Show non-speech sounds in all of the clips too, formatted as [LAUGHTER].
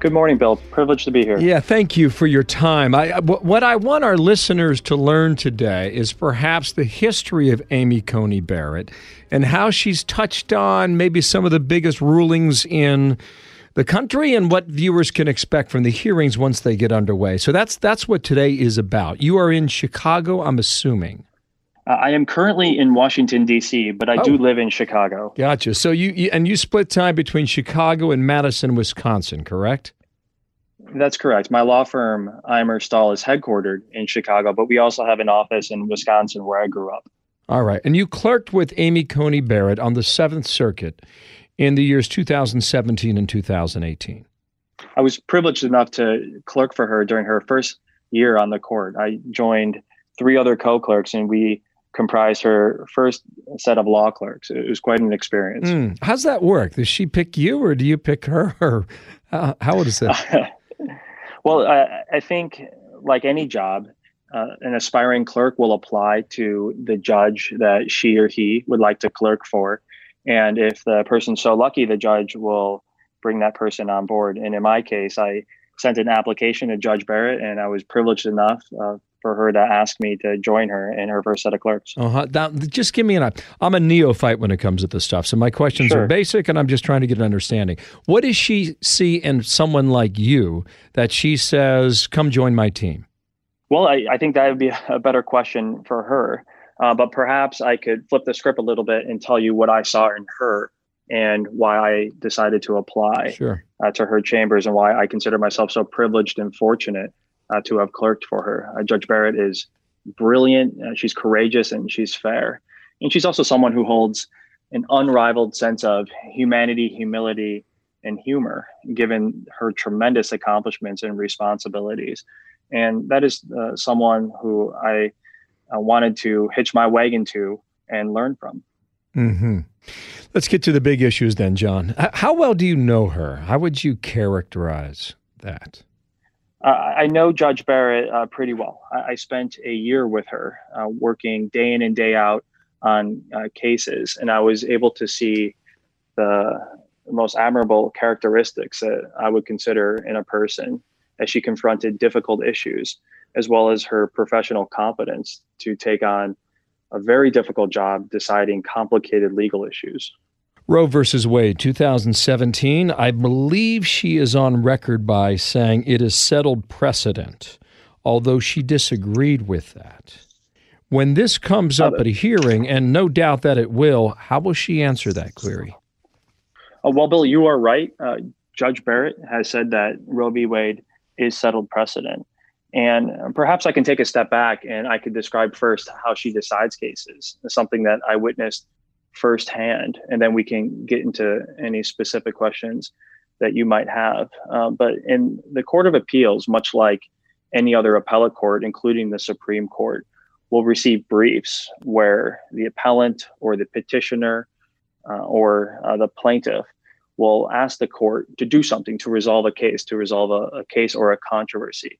Good morning, Bill. Privileged to be here. Yeah, thank you for your time. I, what I want our listeners to learn today is perhaps the history of Amy Coney Barrett and how she's touched on maybe some of the biggest rulings in the country and what viewers can expect from the hearings once they get underway. So that's that's what today is about. You are in Chicago, I'm assuming. Uh, I am currently in Washington D.C., but I oh. do live in Chicago. Gotcha. So you, you, and you split time between Chicago and Madison, Wisconsin, correct? That's correct. My law firm, Eimer Stahl, is headquartered in Chicago, but we also have an office in Wisconsin where I grew up. All right. And you clerked with Amy Coney Barrett on the Seventh Circuit in the years 2017 and 2018. I was privileged enough to clerk for her during her first year on the court. I joined three other co clerks and we comprised her first set of law clerks. It was quite an experience. Mm. How's that work? Does she pick you, or do you pick her, [LAUGHS] or uh, how is it? [LAUGHS] well, I, I, think like any job, uh, an aspiring clerk will apply to the judge that she or he would like to clerk for, and if the person's so lucky, the judge will bring that person on board. And in my case, I sent an application to Judge Barrett, and I was privileged enough uh, for her to ask me to join her in her first set of clerks. Uh-huh. Just give me an. I'm a neophyte when it comes to this stuff, so my questions sure. are basic, and I'm just trying to get an understanding. What does she see in someone like you that she says, "Come join my team"? Well, I, I think that would be a better question for her. Uh, but perhaps I could flip the script a little bit and tell you what I saw in her and why I decided to apply sure. uh, to her chambers and why I consider myself so privileged and fortunate uh, to have clerked for her. Uh, Judge Barrett is brilliant. Uh, she's courageous and she's fair. And she's also someone who holds an unrivaled sense of humanity, humility, and humor, given her tremendous accomplishments and responsibilities. And that is uh, someone who I uh, wanted to hitch my wagon to and learn from. Mm-hmm. Let's get to the big issues then, John. How well do you know her? How would you characterize that? Uh, I know Judge Barrett uh, pretty well. I, I, spent a year with her, uh, working day in and day out on uh, cases, and I was able to see the most admirable characteristics that I would consider in a person as she confronted difficult issues, as well as her professional competence to take on a very difficult job deciding complicated legal issues. Roe versus Wade, 2017. I believe she is on record by saying it is settled precedent, although she disagreed with that. When this comes up at a hearing, and no doubt that it will, how will she answer that query? Uh, well, Bill, you are right. Uh, Judge Barrett has said that Roe v. Wade is settled precedent. And perhaps I can take a step back and I could describe first how she decides cases, something that I witnessed firsthand, and then we can get into any specific questions that you might have. Um, but in the Court of Appeals, much like any other appellate court, including the Supreme Court, will receive briefs where the appellant or the petitioner uh, or uh, the plaintiff will ask the court to do something to resolve a case, to resolve a, a case or a controversy.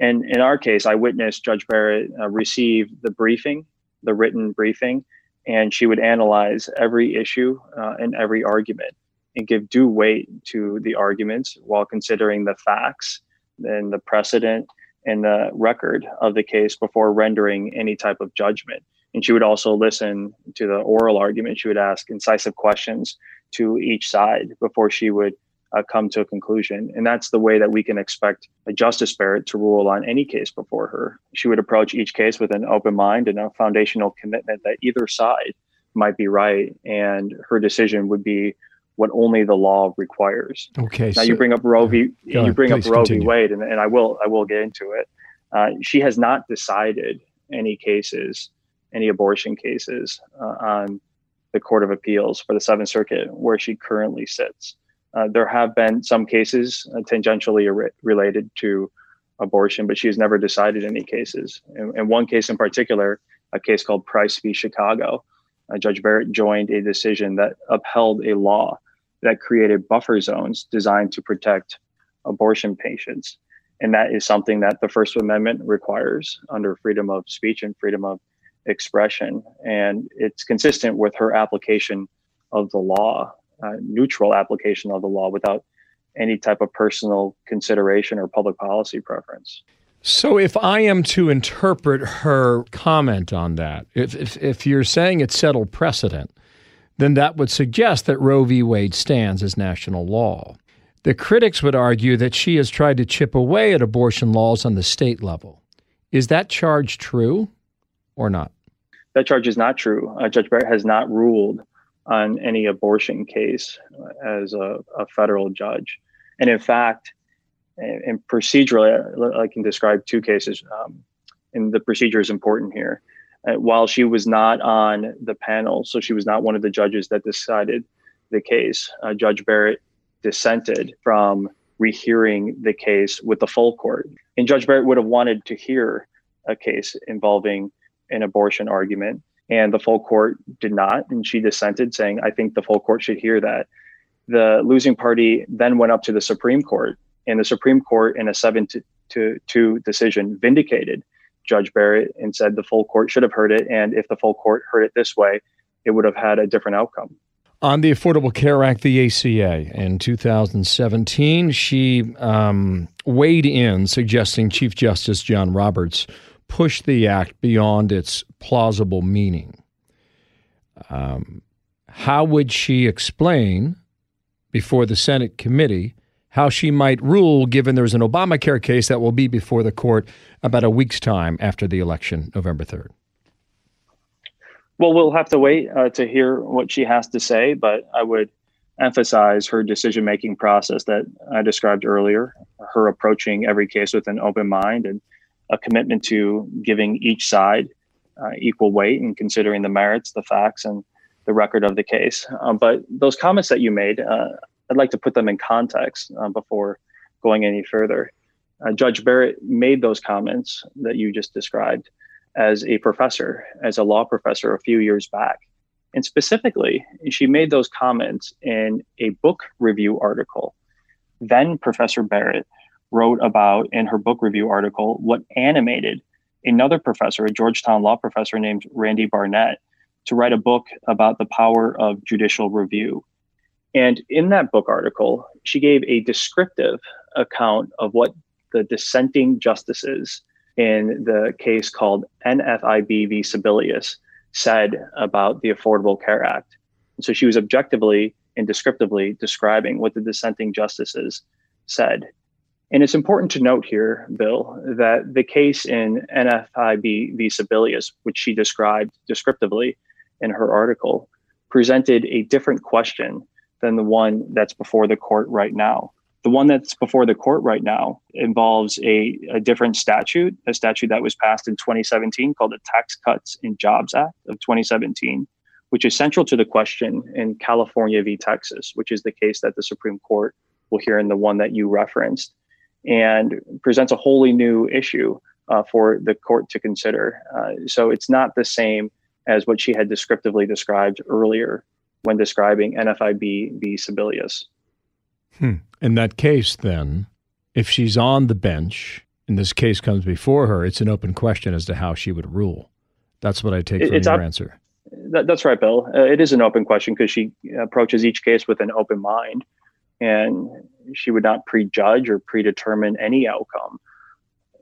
And in our case, I witnessed Judge Barrett uh, receive the briefing, the written briefing, and she would analyze every issue uh, and every argument and give due weight to the arguments while considering the facts and the precedent and the record of the case before rendering any type of judgment. And she would also listen to the oral argument. She would ask incisive questions to each side before she would uh, come to a conclusion. And that's the way that we can expect a Justice Barrett to rule on any case before her. She would approach each case with an open mind and a foundational commitment that either side might be right, and her decision would be what only the law requires. Okay. Now so, you bring up Roe v. You bring up Roe continue. v. Wade, and, and I will I will get into it. Uh, she has not decided any cases, any abortion cases uh, on the Court of Appeals for the Seventh Circuit where she currently sits. Uh, there have been some cases uh, tangentially re- related to abortion, but she has never decided any cases. In, one case in particular, a case called Price v. Chicago, uh, Judge Barrett joined a decision that upheld a law that created buffer zones designed to protect abortion patients. And that is something that the First Amendment requires under freedom of speech and freedom of expression. And it's consistent with her application of the law, uh, neutral application of the law without any type of personal consideration or public policy preference. So, if I am to interpret her comment on that, if, if, if you're saying it's settled precedent, then that would suggest that Roe v. Wade stands as national law. The critics would argue that she has tried to chip away at abortion laws on the state level. Is that charge true or not? That charge is not true. Uh, Judge Barrett has not ruled on any abortion case as a, a federal judge. And in fact, and procedurally, I can describe two cases, um, and the procedure is important here. Uh, while she was not on the panel, so she was not one of the judges that decided the case, uh, Judge Barrett dissented from rehearing the case with the full court. And Judge Barrett would have wanted to hear a case involving an abortion argument, and the full court did not. And she dissented, saying, I think the full court should hear that. The losing party then went up to the Supreme Court and the Supreme Court, in a seven to, to two decision, vindicated Judge Barrett and said the full court should have heard it. And if the full court heard it this way, it would have had a different outcome. On the Affordable Care Act, the ACA, in 2017, she um, weighed in, suggesting Chief Justice John Roberts push the act beyond its plausible meaning. Um, how would she explain before the Senate committee how she might rule, given there's an Obamacare case that will be before the court about a week's time after the election, November 3rd. Well, we'll have to wait uh, to hear what she has to say, but I would emphasize her decision making process that I described earlier, her approaching every case with an open mind and a commitment to giving each side uh, equal weight and considering the merits, the facts, and the record of the case. Um, but those comments that you made, uh, I'd like to put them in context uh, before going any further. Uh, Judge Barrett made those comments that you just described as a professor, as a law professor a few years back. And specifically, she made those comments in a book review article. Then Professor Barrett wrote about in her book review article what animated another professor, a Georgetown law professor named Randy Barnett, to write a book about the power of judicial review. And in that book article, she gave a descriptive account of what the dissenting justices in the case called NFIB v. Sebelius said about the Affordable Care Act. And so she was objectively and descriptively describing what the dissenting justices said. And it's important to note here, Bill, that the case in NFIB v. Sebelius, which she described descriptively in her article, presented a different question than the one that's before the court right now. The one that's before the court right now involves a, a different statute, a statute that was passed in 2017 called the Tax Cuts and Jobs Act of 2017, which is central to the question in California v. Texas, which is the case that the Supreme Court will hear in the one that you referenced, and presents a wholly new issue uh, for the court to consider. Uh, so it's not the same as what she had descriptively described earlier when describing NFIB v. Sebelius. Hmm. In that case, then, if she's on the bench and this case comes before her, it's an open question as to how she would rule. That's what I take it, from it's your op- answer. That, that's right, Bill. Uh, it is an open question because she approaches each case with an open mind, and she would not prejudge or predetermine any outcome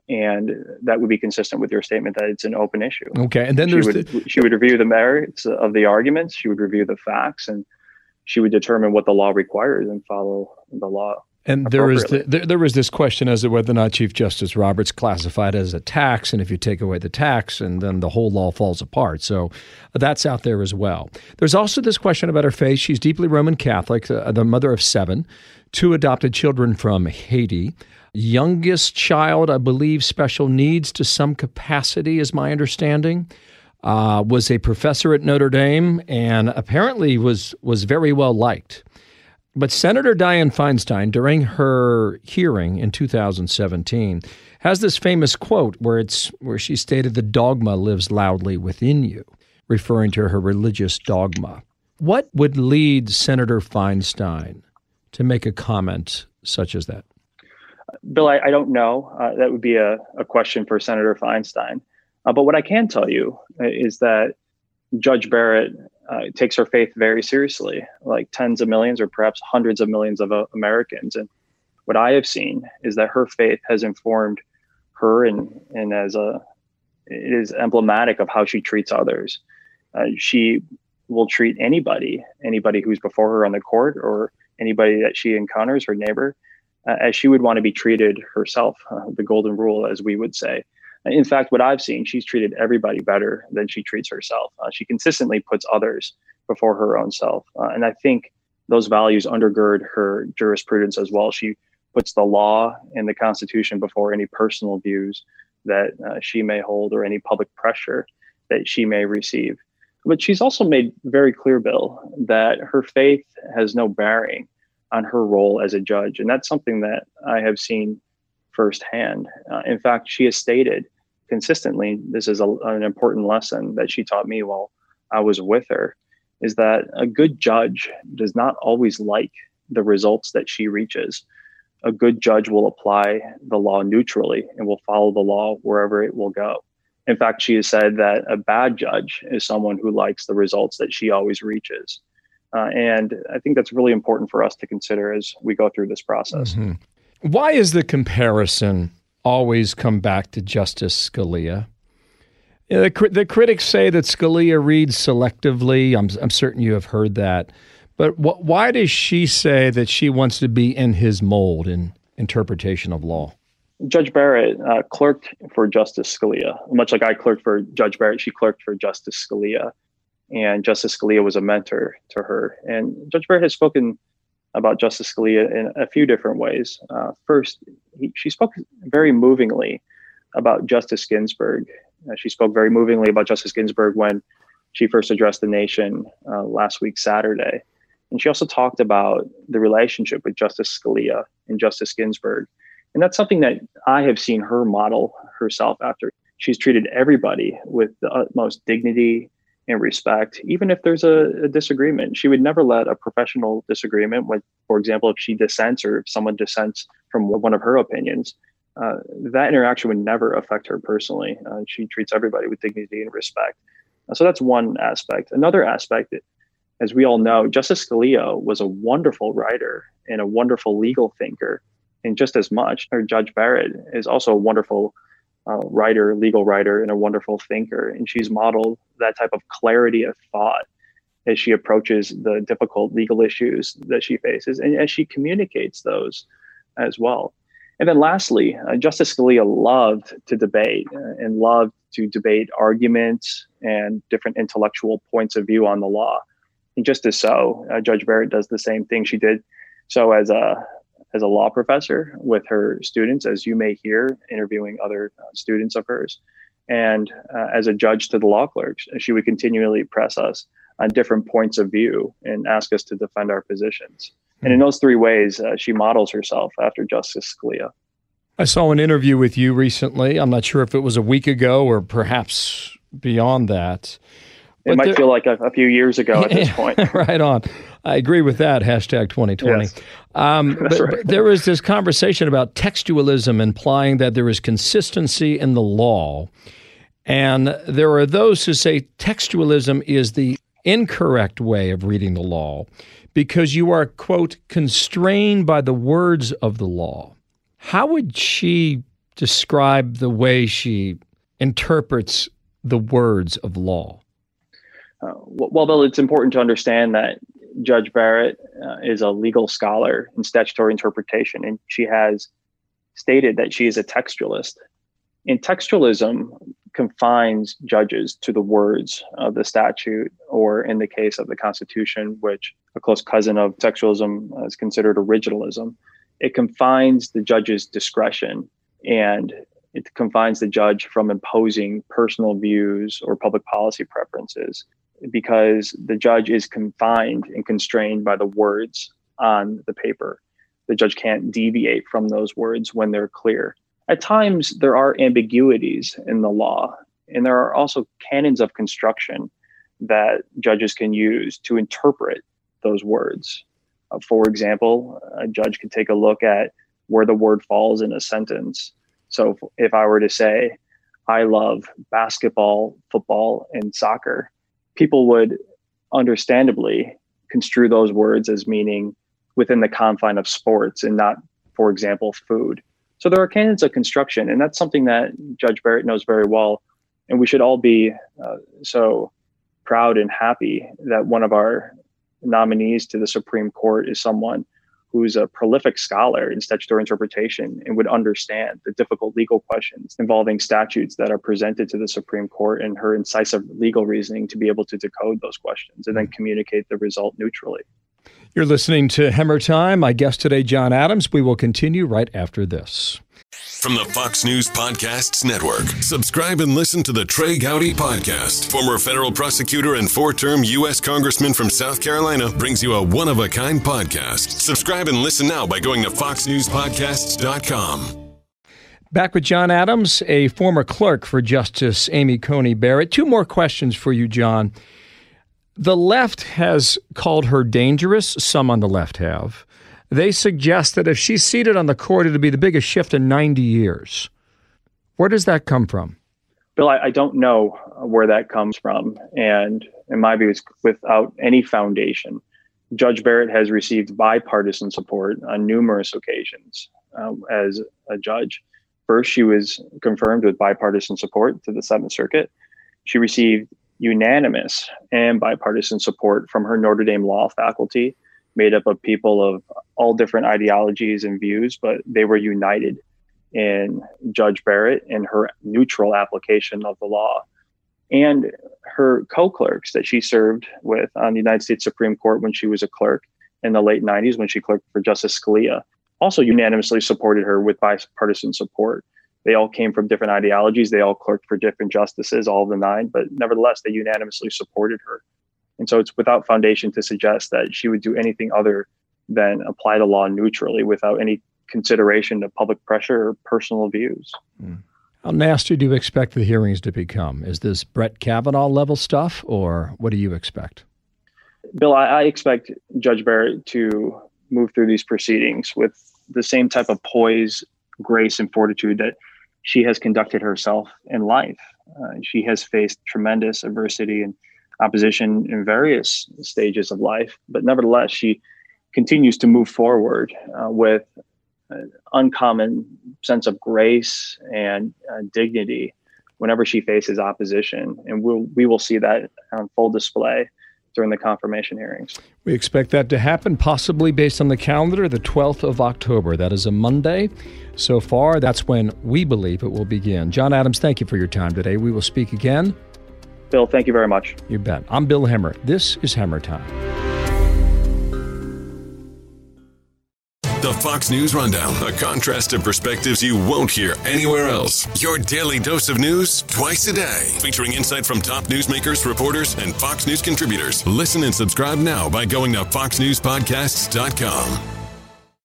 and that would be consistent with your statement that it's an open issue. Okay, and then she would, the- she would review the merits of the arguments, she would review the facts, and she would determine what the law requires and follow the law. And there is the, there, there was this question as to whether or not Chief Justice Roberts classified as a tax, and if you take away the tax, and then the whole law falls apart. So that's out there as well. There's also this question about her faith. She's deeply Roman Catholic, uh, the mother of seven, two adopted children from Haiti youngest child, I believe, special needs to some capacity, is my understanding. Uh, was a professor at Notre Dame and apparently was was very well liked. But Senator Dianne Feinstein, during her hearing in 2017, has this famous quote where it's where she stated the dogma lives loudly within you, referring to her religious dogma. What would lead Senator Feinstein to make a comment such as that? Bill, I, I don't know. Uh, that would be a, a, question for Senator Feinstein. Uh, but what I can tell you is that Judge Barrett uh, takes her faith very seriously, like tens of millions or perhaps hundreds of millions of uh, Americans. And what I have seen is that her faith has informed her, and and as a it is emblematic of how she treats others. Uh, she will treat anybody, anybody who's before her on the court, or anybody that she encounters, her neighbor, uh, as she would want to be treated herself. Uh, the golden rule, as we would say. In fact, what I've seen, she's treated everybody better than she treats herself. Uh, she consistently puts others before her own self. Uh, and I think those values undergird her jurisprudence as well. She puts the law and the Constitution before any personal views that uh, she may hold or any public pressure that she may receive. But she's also made very clear, Bill, that her faith has no bearing on her role as a judge. And that's something that I have seen firsthand. Uh, in fact, she has stated consistently this is a, an important lesson that she taught me while I was with her is that a good judge does not always like the results that she reaches. A good judge will apply the law neutrally and will follow the law wherever it will go. In fact, she has said that a bad judge is someone who likes the results that she always reaches. Uh, and I think that's really important for us to consider as we go through this process. Mm-hmm. Why is the comparison always come back to Justice Scalia? You know, the, the, critics say that Scalia reads selectively. I'm, I'm certain you have heard that. But wh- why does she say that she wants to be in his mold in interpretation of law? Judge Barrett uh, clerked for Justice Scalia. Much like I clerked for Judge Barrett, she clerked for Justice Scalia. And Justice Scalia was a mentor to her. And Judge Barrett has spoken about Justice Scalia in a few different ways. Uh, first, he, she spoke very movingly about Justice Ginsburg. Uh, she spoke very movingly about Justice Ginsburg when she first addressed the nation uh, last week, Saturday. And she also talked about the relationship with Justice Scalia and Justice Ginsburg. And that's something that I have seen her model herself after. She's treated everybody with the utmost dignity and respect, even if there's a, a, disagreement. She would never let a professional disagreement, with, for example, if she dissents or if someone dissents from one of her opinions, uh, that interaction would never affect her personally. Uh, she treats everybody with dignity and respect. Uh, so that's one aspect. Another aspect, as we all know, Justice Scalia was a wonderful writer and a wonderful legal thinker. And just as much, or Judge Barrett is also a wonderful uh, writer, legal writer, and a wonderful thinker. And she's modeled that type of clarity of thought as she approaches the difficult legal issues that she faces and as she communicates those as well. And then lastly, uh, Justice Scalia loved to debate uh, and loved to debate arguments and different intellectual points of view on the law. And just as so, uh, Judge Barrett does the same thing. She did so as a as a law professor with her students, as you may hear interviewing other uh, students of hers. And uh, as a judge to the law clerks, she would continually press us on different points of view and ask us to defend our positions. And in hmm. those three ways, uh, she models herself after Justice Scalia. I saw an interview with you recently. I'm not sure if it was a week ago or perhaps beyond that. It might there, feel like a, a, few years ago at this [LAUGHS] point. [LAUGHS] right on. I agree with that. Hashtag 2020. Yes. Um, [LAUGHS] but, right. but there was this conversation about textualism implying that there is consistency in the law. And there are those who say textualism is the incorrect way of reading the law because you are, quote, constrained by the words of the law. How would she describe the way she interprets the words of law? Uh, well, it's important to understand that Judge Barrett uh, is a legal scholar in statutory interpretation, and she has stated that she is a textualist. And textualism confines judges to the words of the statute, or in the case of the Constitution, which a close cousin of textualism is considered originalism, it confines the judge's discretion and it confines the judge from imposing personal views or public policy preferences because the judge is confined and constrained by the words on the paper. The judge can't deviate from those words when they're clear. At times, there are ambiguities in the law, and there are also canons of construction that judges can use to interpret those words. Uh, for example, a judge could take a look at where the word falls in a sentence. So if, if I were to say, I love basketball, football, and soccer, people would understandably construe those words as meaning within the confine of sports and not, for example, food. So there are canons of construction, and that's something that Judge Barrett knows very well. And we should all be uh, so proud and happy that one of our nominees to the Supreme Court is someone who's a prolific scholar in statutory interpretation and would understand the difficult legal questions involving statutes that are presented to the Supreme Court and her incisive legal reasoning to be able to decode those questions and then mm. communicate the result neutrally. You're listening to Hemmer Time. My guest today, John Adams. We will continue right after this. From the Fox News Podcasts Network, subscribe and listen to the Trey Gowdy Podcast. Former federal prosecutor and four term U.S. Congressman from South Carolina brings you a one of a kind podcast. Subscribe and listen now by going to FoxNewsPodcasts.com. Back with John Adams, a former clerk for Justice Amy Coney Barrett. Two more questions for you, John. The left has called her dangerous, some on the left have. They suggest that if she's seated on the court, it'll be the biggest shift in 90 years. Where does that come from? Bill, I, I don't know where that comes from. And in my view, it's without any foundation. Judge Barrett has received bipartisan support on numerous occasions um, as a judge. First, she was confirmed with bipartisan support to the Seventh Circuit. She received unanimous and bipartisan support from her Notre Dame law faculty made up of people of all different ideologies and views, but they were united in Judge Barrett and her neutral application of the law. And her co clerks that she served with on the United States Supreme Court when she was a clerk in the late 90s, when she clerked for Justice Scalia, also unanimously supported her with bipartisan support. They all came from different ideologies. They all clerked for different justices, all of the nine, but nevertheless, they unanimously supported her. And so it's without foundation to suggest that she would do anything other than apply the law neutrally without any consideration of public pressure or personal views. Mm. How nasty do you expect the hearings to become? Is this Brett Kavanaugh level stuff, or what do you expect? Bill, I, I expect Judge Barrett to move through these proceedings with the same type of poise, grace, and fortitude that she has conducted herself in life. Uh, she has faced tremendous adversity and opposition in various stages of life, but nevertheless, she continues to move forward uh, with an uncommon sense of grace and uh, dignity whenever she faces opposition, and we'll, we will see that on full display during the confirmation hearings. We expect that to happen, possibly based on the calendar, the 12th of October. That is a Monday. So far, that's when we believe it will begin. John Adams, thank you for your time today. We will speak again Bill, thank you very much. You bet. I'm Bill Hemmer. This is Hemmer Time. The Fox News Rundown, a contrast of perspectives you won't hear anywhere else. Your daily dose of news twice a day, featuring insight from top newsmakers, reporters, and Fox News contributors. Listen and subscribe now by going to foxnewspodcasts.com.